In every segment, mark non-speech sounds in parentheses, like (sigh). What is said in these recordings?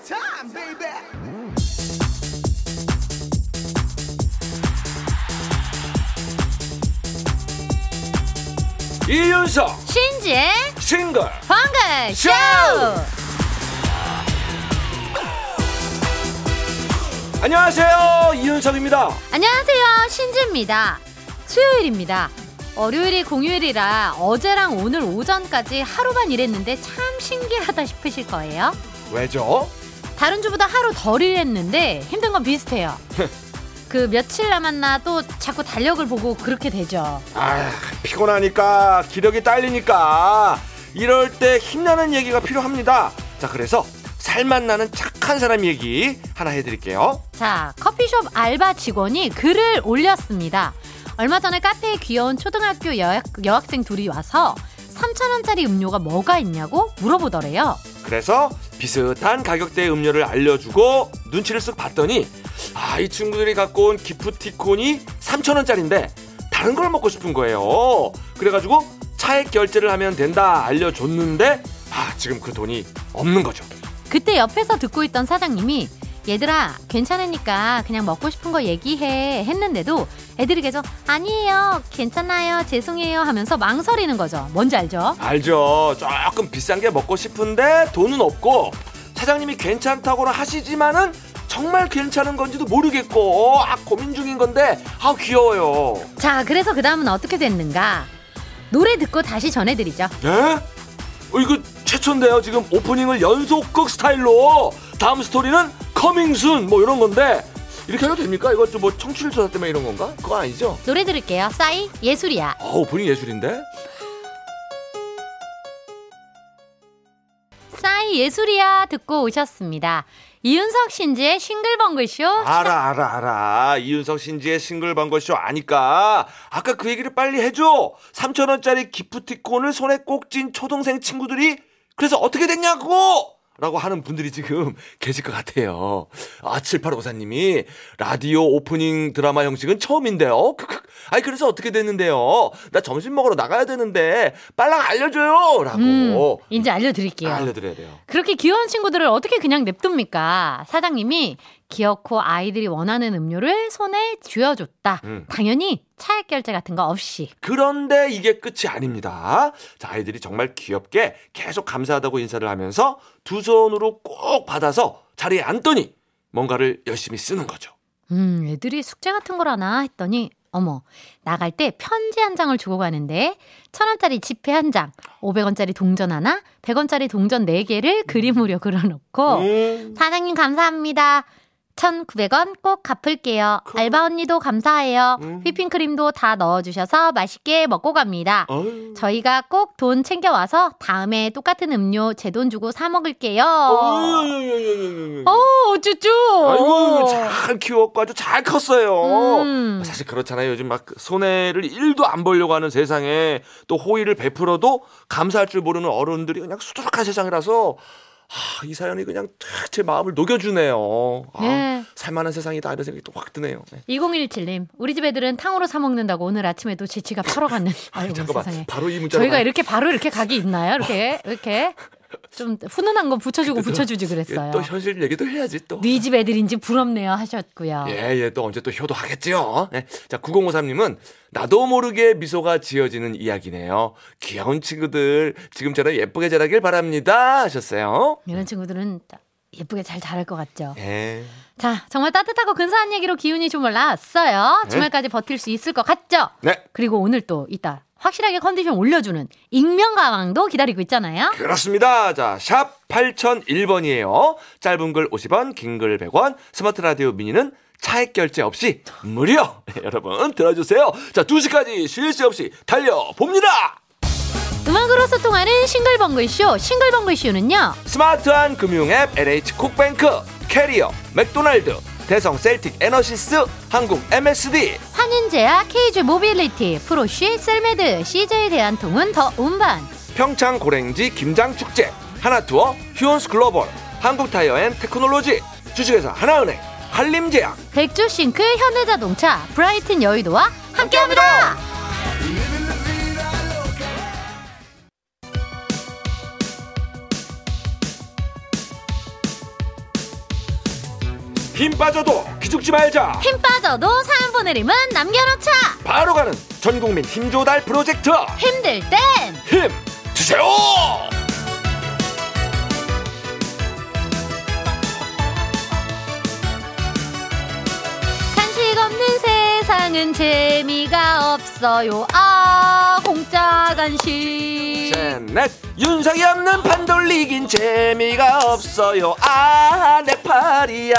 showtime, baby. 이윤석 신지의 싱글 방글 쇼! 안녕하세요 이윤석입니다 안녕하세요. 신지입니다. 수요일입니다. 월요일이 공휴일이라 어제랑 오늘 오전까지 하루만 일했는데 참 신기하다 싶으실 거예요. 왜죠? 다른 주보다 하루 덜 일했는데 힘든 건 비슷해요. 그 며칠 남았나 또 자꾸 달력을 보고 그렇게 되죠. 아 피곤하니까 기력이 딸리니까 이럴 때 힘나는 얘기가 필요합니다 자 그래서 살맛 나는 착한 사람 얘기 하나 해드릴게요 자, 커피숍 알바 직원이 글을 올렸습니다. 얼마 전에 카페에 귀여운 초등학교 여학, 여학생 둘이 와서 3,000원짜리 음료가 뭐가 있냐고 물어보더래요. 그래서 비슷한 가격대의 음료를 알려주고 눈치를 쓱 봤더니 아 이 친구들이 갖고 온 기프티콘이 3,000원짜리인데 다른 걸 먹고 싶은 거예요. 그래가지고 차액 결제를 하면 된다 알려줬는데 아 지금 그 돈이 없는 거죠. 그때 옆에서 듣고 있던 사장님이 얘들아 괜찮으니까 그냥 먹고 싶은 거 얘기해 했는데도 애들이 계속 아니에요 괜찮아요 죄송해요 하면서 망설이는 거죠 뭔지 알죠? 알죠 조금 비싼 게 먹고 싶은데 돈은 없고 사장님이 괜찮다고는 하시지만은 정말 괜찮은 건지도 모르겠고 아 고민 중인 건데 아 귀여워요 자 그래서 그 다음은 어떻게 됐는가 노래 듣고 다시 전해드리죠 예? 어, 이거 최초인데요. 지금 오프닝을 연속극 스타일로 다음 스토리는 커밍순 뭐 이런 건데 이렇게 해도 됩니까? 이거 좀뭐 청취율 조사 때문에 이런 건가? 그거 아니죠? 노래 들을게요 싸이 예술이야 아, 오프닝 예술인데? 싸이 예술이야 듣고 오셨습니다 이윤석 신지의 싱글벙글쇼 알아 알아 알아. 이윤석 신지의 싱글벙글쇼 아니까 아까 그 얘기를 빨리 해줘. 3천 원짜리 기프티콘을 손에 꼭 쥔 초동생 친구들이 그래서 어떻게 됐냐고! 라고 하는 분들이 지금 (laughs) 계실 것 같아요. 아, 7854님이 라디오 오프닝 드라마 형식은 처음인데요. 크크. 아니, 그래서 어떻게 됐는데요? 나 점심 먹으러 나가야 되는데, 빨랑 알려줘요! 라고. 음, 이제 알려드릴게요 알려드려야 돼요. 그렇게 귀여운 친구들을 어떻게 그냥 냅둡니까? 사장님이 귀엽고 아이들이 원하는 음료를 손에 쥐어줬다. 음. 당연히 차액 결제 같은 거 없이. 그런데 이게 끝이 아닙니다. 자, 아이들이 정말 귀엽게 계속 감사하다고 인사를 하면서 두 손으로 꼭 받아서 자리에 앉더니 뭔가를 열심히 쓰는 거죠. 음, 애들이 숙제 같은 걸 하나 했더니 어머, 나갈 때 편지 한 장을 주고 가는데 천 원짜리 지폐 한 장, 500원짜리 동전 하나, 100원짜리 동전 네 개를 그림으로 그려놓고 음, 사장님 감사합니다. 1,900원 꼭 갚을게요. 알바 언니도 감사해요. 음. 휘핑크림도 다 넣어주셔서 맛있게 먹고 갑니다. 어휴. 저희가 꼭 돈 챙겨와서 다음에 똑같은 음료 제 돈 주고 사 먹을게요. 어휴. 어, 어쭈쭈. 아이고, 잘 키웠고 아주 잘 컸어요. 음. 사실 그렇잖아요. 요즘 막 손해를 1도 안 보려고 하는 세상에 또 호의를 베풀어도 감사할 줄 모르는 어른들이 그냥 수두룩한 세상이라서 아, 이 사연이 그냥 탁제 마음을 녹여주네요. 아, 네. 살만한 세상이다 이런 생각이 또 확 드네요. 네. 2017님, 우리 집 애들은 탕으로 사 먹는다고 오늘 아침에도 제 지갑 털어가는. (laughs) 아이고 (laughs) 잠깐만 세상에. 바로 이 문자 저희가 이렇게 바로 이렇게 각이 있나요? 이렇게 이렇게 좀 훈훈한 거 붙여주고 붙여주지 그랬어요. 또 현실 얘기도 해야지 또. 네집 애들인지 부럽네요 하셨고요. 예, 예, 또 언제 또 효도하겠지요. 예. 자, 9053님은 나도 모르게 미소가 지어지는 이야기네요. 귀여운 친구들 지금처럼 예쁘게 자라길 바랍니다. 하셨어요. 이런 친구들은 예쁘게 잘 자랄 것 같죠. 예. 자, 정말 따뜻하고 근사한 얘기로 기운이 좀 올라왔어요. 네. 주말까지 버틸 수 있을 것 같죠? 네. 그리고 오늘 또 이따 확실하게 컨디션 올려주는 익명 가왕도 기다리고 있잖아요. 그렇습니다. 자, 샵 8001번이에요. 짧은 글 50원, 긴 글 100원, 스마트 라디오 미니는 차액 결제 없이 무료. (laughs) 여러분 들어주세요. 자, 2시까지 쉴 새 없이 달려봅니다. 음악으로 소통하는 싱글벙글쇼. 싱글벙글쇼는요. 스마트한 금융앱 NH 콕뱅크, 캐리어, 맥도날드, 대성 셀틱 에너시스, 한국 MSD, 환인제약 케이즈 모빌리티 프로쉬 셀메드 CJ 대한통운 더 운반. 평창 고랭지 김장축제, 하나투어, 휴원스 글로벌, 한국타이어앤 테크놀로지, 주식회사 하나은행, 한림제약, 백조싱크 현대자동차 브라이튼 여의도와 함께합니다. 힘 빠져도 기죽지 말자. 힘 빠져도 사연 보내림은 남겨놓자. 바로 가는 전국민 힘조달 프로젝트. 힘들 땐 힘 주세요 세상은 재미가 없어요. 아 공짜 간식. 셋넷 윤석이 없는 판 돌리긴 재미가 없어요 아 내 팔이야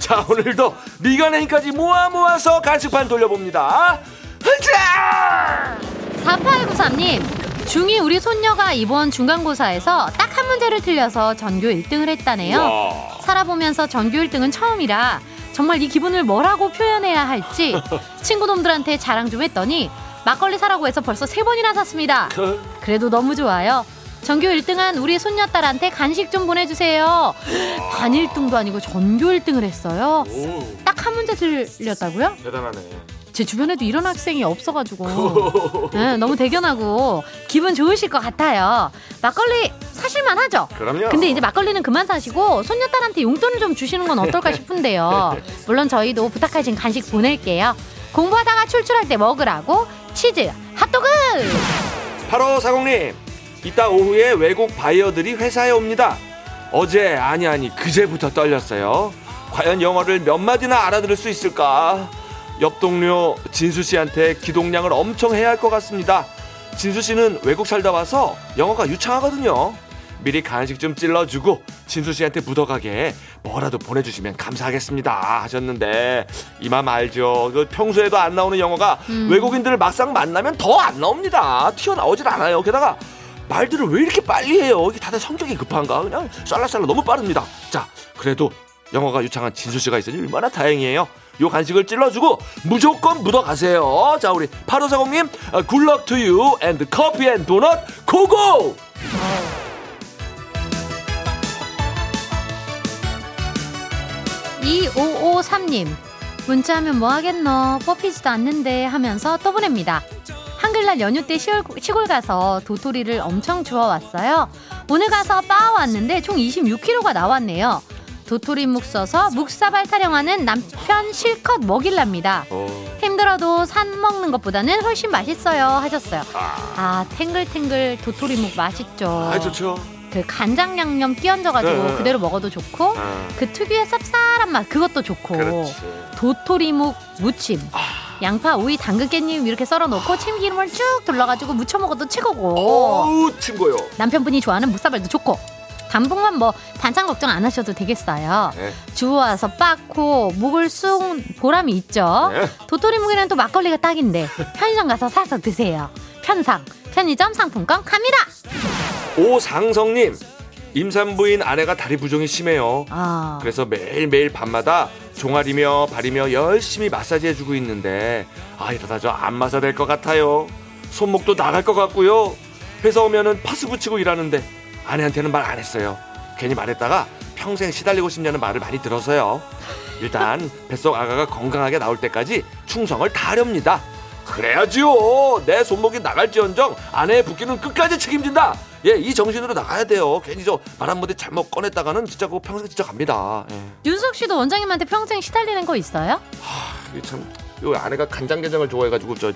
자 오늘도 미간행까지 모아 모아서 간식판 돌려봅니다 흔자 4893님 중2 우리 손녀가 이번 중간고사에서 딱 한 문제를 틀려서 전교 1등을 했다네요. 와. 살아보면서 전교 1등은 처음이라 정말 이 기분을 뭐라고 표현해야 할지 친구놈들한테 자랑 좀 했더니 막걸리 사라고 해서 벌써 세 번이나 샀습니다. 그, 그래도 너무 좋아요. 전교 1등한 우리 손녀딸한테 간식 좀 보내주세요. 반 1등도 아니고 전교 1등을 했어요. 오, 딱한 문제 틀렸다고요? 대단하네 제 주변에도 이런 학생이 없어가지고 네, 너무 대견하고 기분 좋으실 것 같아요. 막걸리 사실만 하죠. 그럼요 근데 이제 막걸리는 그만 사시고 손녀딸한테 용돈을 좀 주시는 건 어떨까 (laughs) 싶은데요. 물론 저희도 부탁하신 간식 보낼게요. 공부하다가 출출할 때 먹으라고 치즈 핫도그. 8540님 이따 오후에 외국 바이어들이 회사에 옵니다 어제 아니 아니 그제부터 떨렸어요 과연 영어를 몇 마디나 알아들을 수 있을까 옆 동료 진수 씨한테 기동량을 엄청 해야 할 것 같습니다. 진수 씨는 외국 살다 와서 영어가 유창하거든요. 미리 간식 좀 찔러주고 진수 씨한테 묻어가게 뭐라도 보내주시면 감사하겠습니다 하셨는데 이 맘 알죠. 그 평소에도 안 나오는 영어가 음. 외국인들을 막상 만나면 더 안 나옵니다. 튀어나오질 않아요. 게다가 말들을 왜 이렇게 빨리 해요? 이게 다들 성격이 급한가? 그냥 쌀라쌀라 너무 빠릅니다. 자 그래도 영어가 유창한 진수 씨가 있으니 얼마나 다행이에요 요 간식을 찔러주고 무조건 묻어가세요 자 우리 8540님 good luck to you and coffee and donut go go 2553님 문자하면 뭐 하겠노 뽑히지도 않는데 하면서 또 보냅니다. 한글날 연휴 때 시골, 시골 가서 도토리를 엄청 주워 왔어요. 오늘 가서 빻아 왔는데 총 26kg가 나왔네요. 도토리 묵 써서 묵사발 타령하는 남편 실컷 먹일랍니다. 힘들어도 산 먹는 것보다는 훨씬 맛있어요 하셨어요. 아 탱글탱글 도토리 묵 맛있죠. 아 좋죠 그 간장 양념 끼얹어가지고 네. 그대로 먹어도 좋고 아, 그 특유의 쌉쌀한 맛 그것도 좋고 그렇지 도토리묵 무침 아. 양파 오이 당근 깻잎 이렇게 썰어 놓고 참기름을 쭉 둘러가지고 무쳐 먹어도 최고고 어우 친구요 남편분이 좋아하는 묵사발도 좋고 단풍만 뭐 반찬 걱정 안 하셔도 되겠어요. 네. 주워와서 빻고 묵을 쑥 보람이 있죠. 네. 도토리묵이랑 또 막걸리가 딱인데 편의점 가서 사서 드세요. 편상 편의점 상품권 갑니다. 오상성님 임산부인 아내가 다리 부종이 심해요. 아. 그래서 매일매일 밤마다 종아리며 발이며 열심히 마사지 해주고 있는데 아 이러다 저 안 마사 될 것 같아요. 손목도 나갈 것 같고요. 회사 오면은 파스 붙이고 일하는데 아내한테는 말 안 했어요. 괜히 말했다가 평생 시달리고 싶냐는 말을 많이 들어서요. 일단 뱃속 아가가 건강하게 나올 때까지 충성을 다하렵니다. 그래야지요. 내 손목이 나갈지언정 아내의 붓기는 끝까지 책임진다. 예 이 정신으로 나가야 돼요. 괜히 저 말 한마디 잘못 꺼냈다가는 진짜 그거 평생 진짜 갑니다. 예. 윤석 씨도 원장님한테 평생 시달리는 거 있어요? 이게 참, 요 아내가 간장게장을 좋아해가지고 저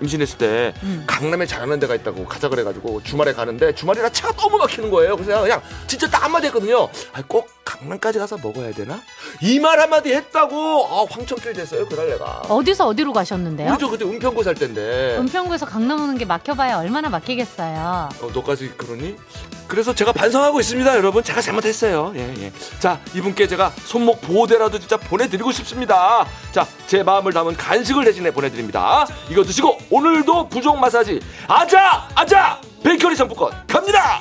임신했을 때 음. 강남에 잘하는 데가 있다고 가자 그래가지고 주말에 가는데 주말이라 차가 너무 막히는 거예요. 그래서 그냥 진짜 딱 한마디 했거든요. 아, 꼭 강남까지 가서 먹어야 되나? 이 말 한마디 했다고 아, 황천길 됐어요 그날 내가. 어디서 어디로 가셨는데요? 저 그때 은평구 살 때인데. 은평구에서 강남 오는 게 막혀봐야 얼마나 막히겠어요. 어, 너까지 그러니? 그래서 제가 반성하고 있습니다, 여러분. 제가 잘못했어요. 예, 예. 자, 이분께 제가 손목 보호대라도 진짜 보내드리고 싶습니다. 자, 제 마음을 담은 간식을 대신에 보내드립니다. 이거 드시고 오늘도 부종 마사지 아자 아자 베이커리 상품권 갑니다.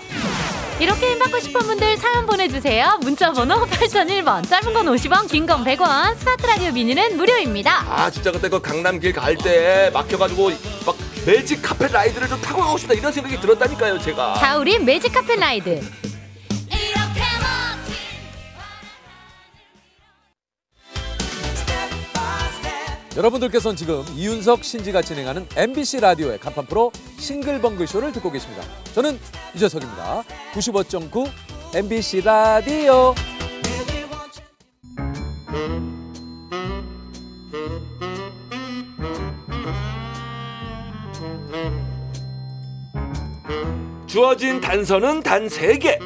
이렇게 힘 받고 싶은 분들 사연 보내주세요. 문자번호 (laughs) 8001번, 짧은 건 50원, 긴 건 100원, 스마트 라디오 미니는 무료입니다. 아, 진짜 그때 그 강남길 갈 때 막혀가지고 막 Magic Carpet Ride를 좀 타고 가고 싶다 이런 생각이 들었다니까요, 제가. 자, 우리 Magic Carpet Ride. 여러분들께서는 지금 이윤석 신지가 진행하는 MBC 라디오의 간판 프로 싱글벙글 쇼를 듣고 계십니다. 저는 유재석입니다. 95.9 MBC 라디오. 주어진 단서는 단 세 개.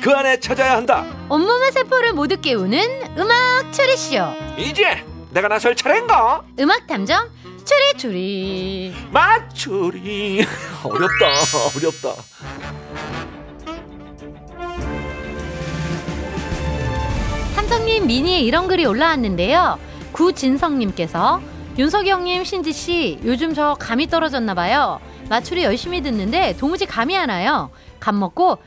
그 안에 찾아야 한다. 온몸의 세포를 모두 깨우는 음악 추리쇼. 이제 내가 나설 차례인가? 음악 탐정 추리추리. 맞추리. 어렵다. 어렵다. 탐정님 미니에 이런 글이 올라왔는데요. 구진성님께서 윤석이 형님, 신지 씨, 요즘 저 감이 떨어졌나 봐요. 마추리 열심히 듣는데 도무지 감이 안 와요. 감 먹고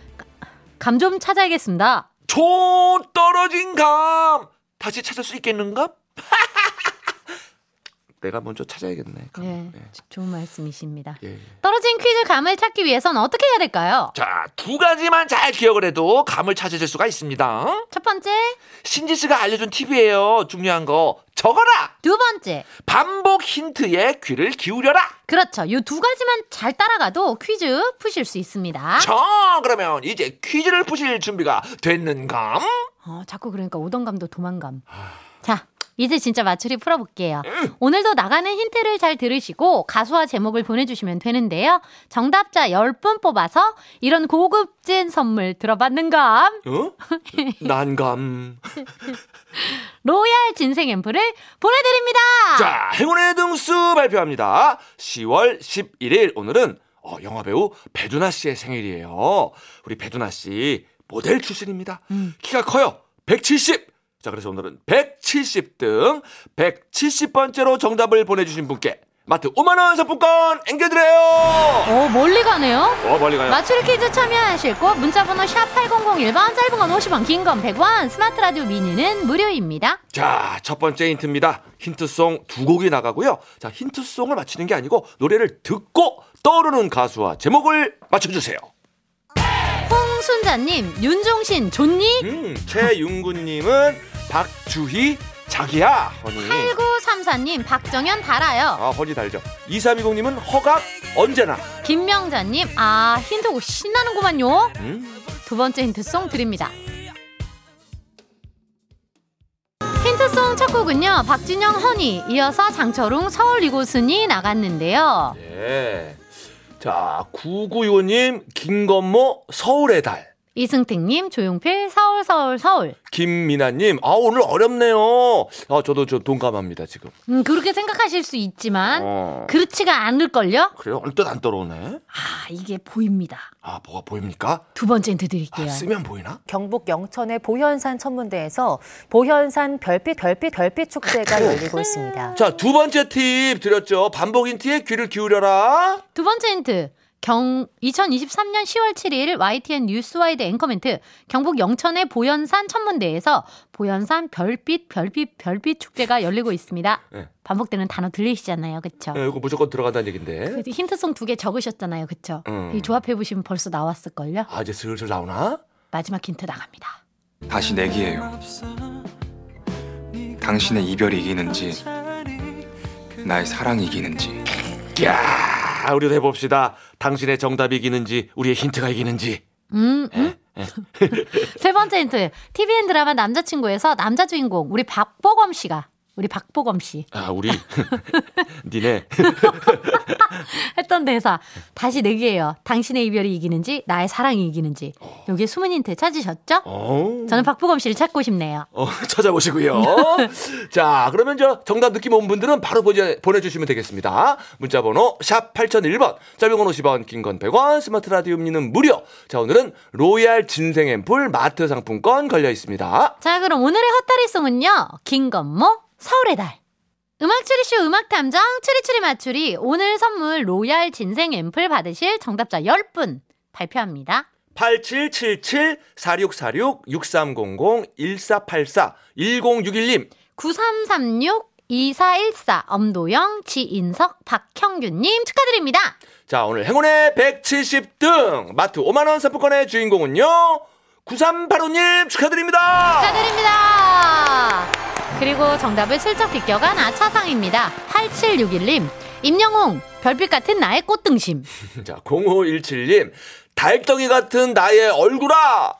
감 좀 찾아야겠습니다. 초 떨어진 감. 다시 찾을 수 있겠는가? (laughs) 내가 먼저 찾아야겠네. 감. 네, 네. 좋은 말씀이십니다. 예. 떨어진 퀴즈 감을 찾기 위해선 어떻게 해야 될까요? 자, 두 가지만 잘 기억을 해도 감을 찾으실 수가 있습니다. 첫 번째, 신지 씨가 알려준 팁이에요. 중요한 거 적어라. 두 번째. 반복 힌트에 귀를 기울여라. 그렇죠. 이두 가지만 잘 따라가도 퀴즈 푸실 수 있습니다. 자, 그러면 이제 퀴즈를 푸실 준비가 됐는감? 어, 자꾸 그러니까 오던 감도 도망감. 자, 이제 진짜 맞추리 풀어볼게요. 오늘도 나가는 힌트를 잘 들으시고 가수와 제목을 보내주시면 되는데요. 정답자 10분 뽑아서 이런 고급진 선물 들어봤는 감. 어? (laughs) 난감. 로얄 진생 앰플을 보내드립니다. 자, 행운의 등수 발표합니다. 10월 11일 오늘은 어, 영화배우 배두나 씨의 생일이에요. 우리 배두나 씨 모델 출신입니다. 키가 커요. 170. 자, 그래서 오늘은 170등 170번째로 정답을 보내주신 분께 마트 5만원 상품권 앵겨드려요. 오, 멀리 가네요. 어, 멀리 가요. 맞추리 퀴즈 참여하실 곳 문자번호 샵 8001번 짧은 건 50원 긴 건 100원 스마트 라디오 미니는 무료입니다. 자, 첫 번째 힌트입니다. 힌트송 두 곡이 나가고요. 자, 힌트송을 맞히는 게 아니고 노래를 듣고 떠오르는 가수와 제목을 맞춰주세요. 홍순자님 윤종신 좋니? 음, 최윤구님은 박주희 자기야 허니. 8934님 박정현 달아요. 아 허니 달죠. 2320님은 허각 언제나. 김명자님 아 힌트곡 신나는구만요. 음. 두 번째 힌트송 드립니다. 힌트송 첫 곡은요 박진영 허니 이어서 장철웅 서울 이곳은이 나갔는데요. 예. 자, 9925님 김건모 서울의 달. 이승택님 조용필 서울 서울 서울. 김미나님, 아 오늘 어렵네요. 아 저도 좀 동감합니다 지금. 음 그렇게 생각하실 수 있지만 어. 그렇지가 않을걸요? 그래요? 언뜻 안 떠오르네. 아 이게 보입니다. 아 뭐가 보입니까? 두 번째 힌트 아, 드릴게요. 쓰면 보이나? 경북 영천의 보현산 천문대에서 보현산 별빛 별빛 별빛 축제가 열리고 있습니다. 자, 두 번째 팁 드렸죠. 반복 힌트에 귀를 기울여라. 두 번째 힌트. 경 2023년 10월 7일 YTN 뉴스와이드 앵커멘트 경북 영천의 보현산 천문대에서 보현산 별빛 별빛 별빛 축제가 열리고 있습니다. 네. 반복되는 단어 들리시잖아요, 그렇죠? 예, 이거 무조건 들어간다는 얘긴데. 힌트송 두 개 적으셨잖아요, 그렇죠? 음. 이 조합해 보시면 벌써 나왔을 걸요. 아, 이제 슬슬 나오나? 마지막 힌트 나갑니다. 다시 내기예요. 당신의 이별이 이기는지 나의 사랑이 이기는지 야, 우리도 해봅시다. 당신의 정답이 이기는지, 우리의 힌트가 이기는지. 음, 예, 음? (laughs) 세 번째 힌트. TVN 드라마 남자친구에서 남자 주인공 우리 박보검 씨가 우리 박보검 씨 아, 우리 (laughs) 니네 (laughs) 했던 대사 다시 내기예요. 당신의 이별이 이기는지 나의 사랑이 이기는지. 여기에 숨은 힌트 찾으셨죠? 어, 저는 박보검 씨를 찾고 싶네요. 어, (laughs) 찾아보시고요. 자, 그러면 저 정답 느낌 온 분들은 바로 보내, 보내주시면 되겠습니다. 문자번호 샵 8001번, 짧은 건 50원, 긴 건 100원, 스마트 라디오 미니는 무료. 자, 오늘은 로얄 진생 앰플 마트 상품권 걸려 있습니다. 자, 그럼 오늘의 헛다리송은요. 김건모 서울의 달. 음악 추리쇼 음악 탐정 추리추리 맞추리 오늘 선물 로얄 진생 앰플 받으실 정답자 10분 발표합니다. 8777-4646-6300-1484-1061님. 9336-2414 엄도영, 지인석, 박형규님 축하드립니다. 자, 오늘 행운의 170등 마트 5만원 상품권의 주인공은요. 9385님 축하드립니다. 축하드립니다. 그리고 정답을 슬쩍 비껴간 아차상입니다. 8761님, 임영웅, 별빛 같은 나의 꽃등심. (laughs) 자, 0517님 달덩이 같은 나의 얼굴아.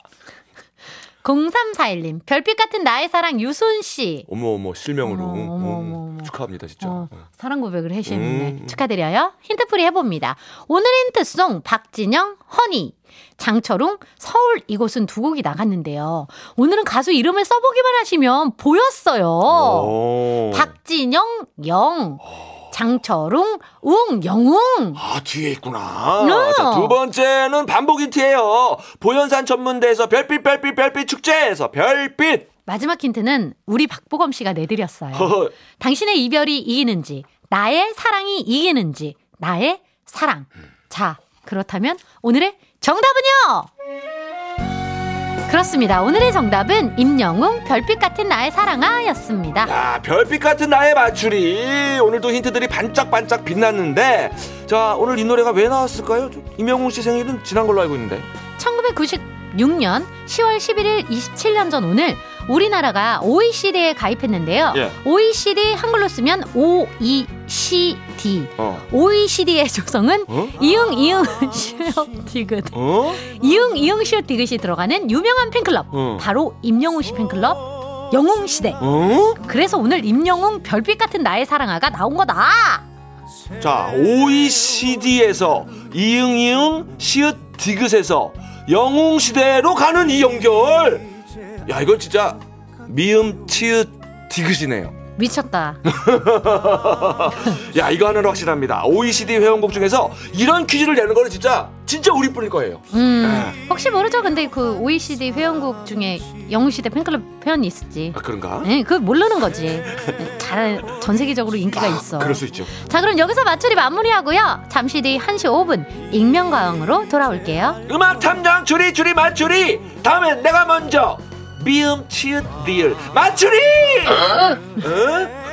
0341님, 별빛 같은 나의 사랑 유순 씨. 어머 어머 실명으로 어머, 어머, 음, 어머, 어머. 축하합니다 진짜. 어, 어. 사랑 고백을 해주셨는데 음. 축하드려요. 힌트풀이 해봅니다. 오늘 힌트송 박진영, 허니, 장철웅, 서울 이곳은 두 곡이 나갔는데요. 오늘은 가수 이름을 써보기만 하시면 보였어요. 오. 박진영, 영, 장철웅, 웅, 영웅. 아 뒤에 있구나. 네. 자, 두 번째는 반복 힌트예요. 보현산 전문대에서 별빛 별빛 별빛 축제에서 별빛. 마지막 힌트는 우리 박보검 씨가 내드렸어요. 허허. 당신의 이별이 이기는지, 나의 사랑이 이기는지, 나의 사랑. 자, 그렇다면 오늘의 정답은요? 그렇습니다. 오늘의 정답은 임영웅 별빛 같은 나의 사랑아였습니다. 야, 별빛 같은 나의 맞추리. 오늘도 힌트들이 반짝반짝 빛났는데, 자, 오늘 이 노래가 왜 나왔을까요? 좀 임영웅 씨 생일은 지난 걸로 알고 있는데. 1996년 10월 11일 27년 전 오늘 우리나라가 OECD에 가입했는데요. 예. OECD 한글로 쓰면 OECD. 어. OECD의 조성은 어? 이응 이응 시옷 디귿. 어? 이응 이응 시옷 디귿이 들어가는 유명한 팬클럽. 어. 바로 임영웅 씨 팬클럽 영웅 시대. 어? 그래서 오늘 임영웅 별빛 같은 나의 사랑아가 나온 거다. 자, OECD에서 이응 이응 시읒 디귿에서 영웅 시대로 가는 이 연결. 야, 이건 진짜 미음 치읒 디귿이네요. 미쳤다. (laughs) 야, 이거 하나는 확실합니다. OECD 회원국 중에서 이런 퀴즈를 내는 거는 진짜 진짜 우리뿐일 거예요. 음, 혹시 모르죠? 근데 그 OECD 회원국 중에 영웅시대 팬클럽 회원이 있을지. 아, 그런가? 네, 그걸 모르는 거지. 잘, 전 세계적으로 인기가 있어. 그럴 수 있죠. 자, 그럼 여기서 맞추리 마무리하고요. 잠시 뒤 1시 5분 익명가왕으로 돌아올게요. 음악 탐정 줄이 줄이 맞추리. 다음엔 내가 먼저 비음 치읓 리을. 마추리! 어? 어?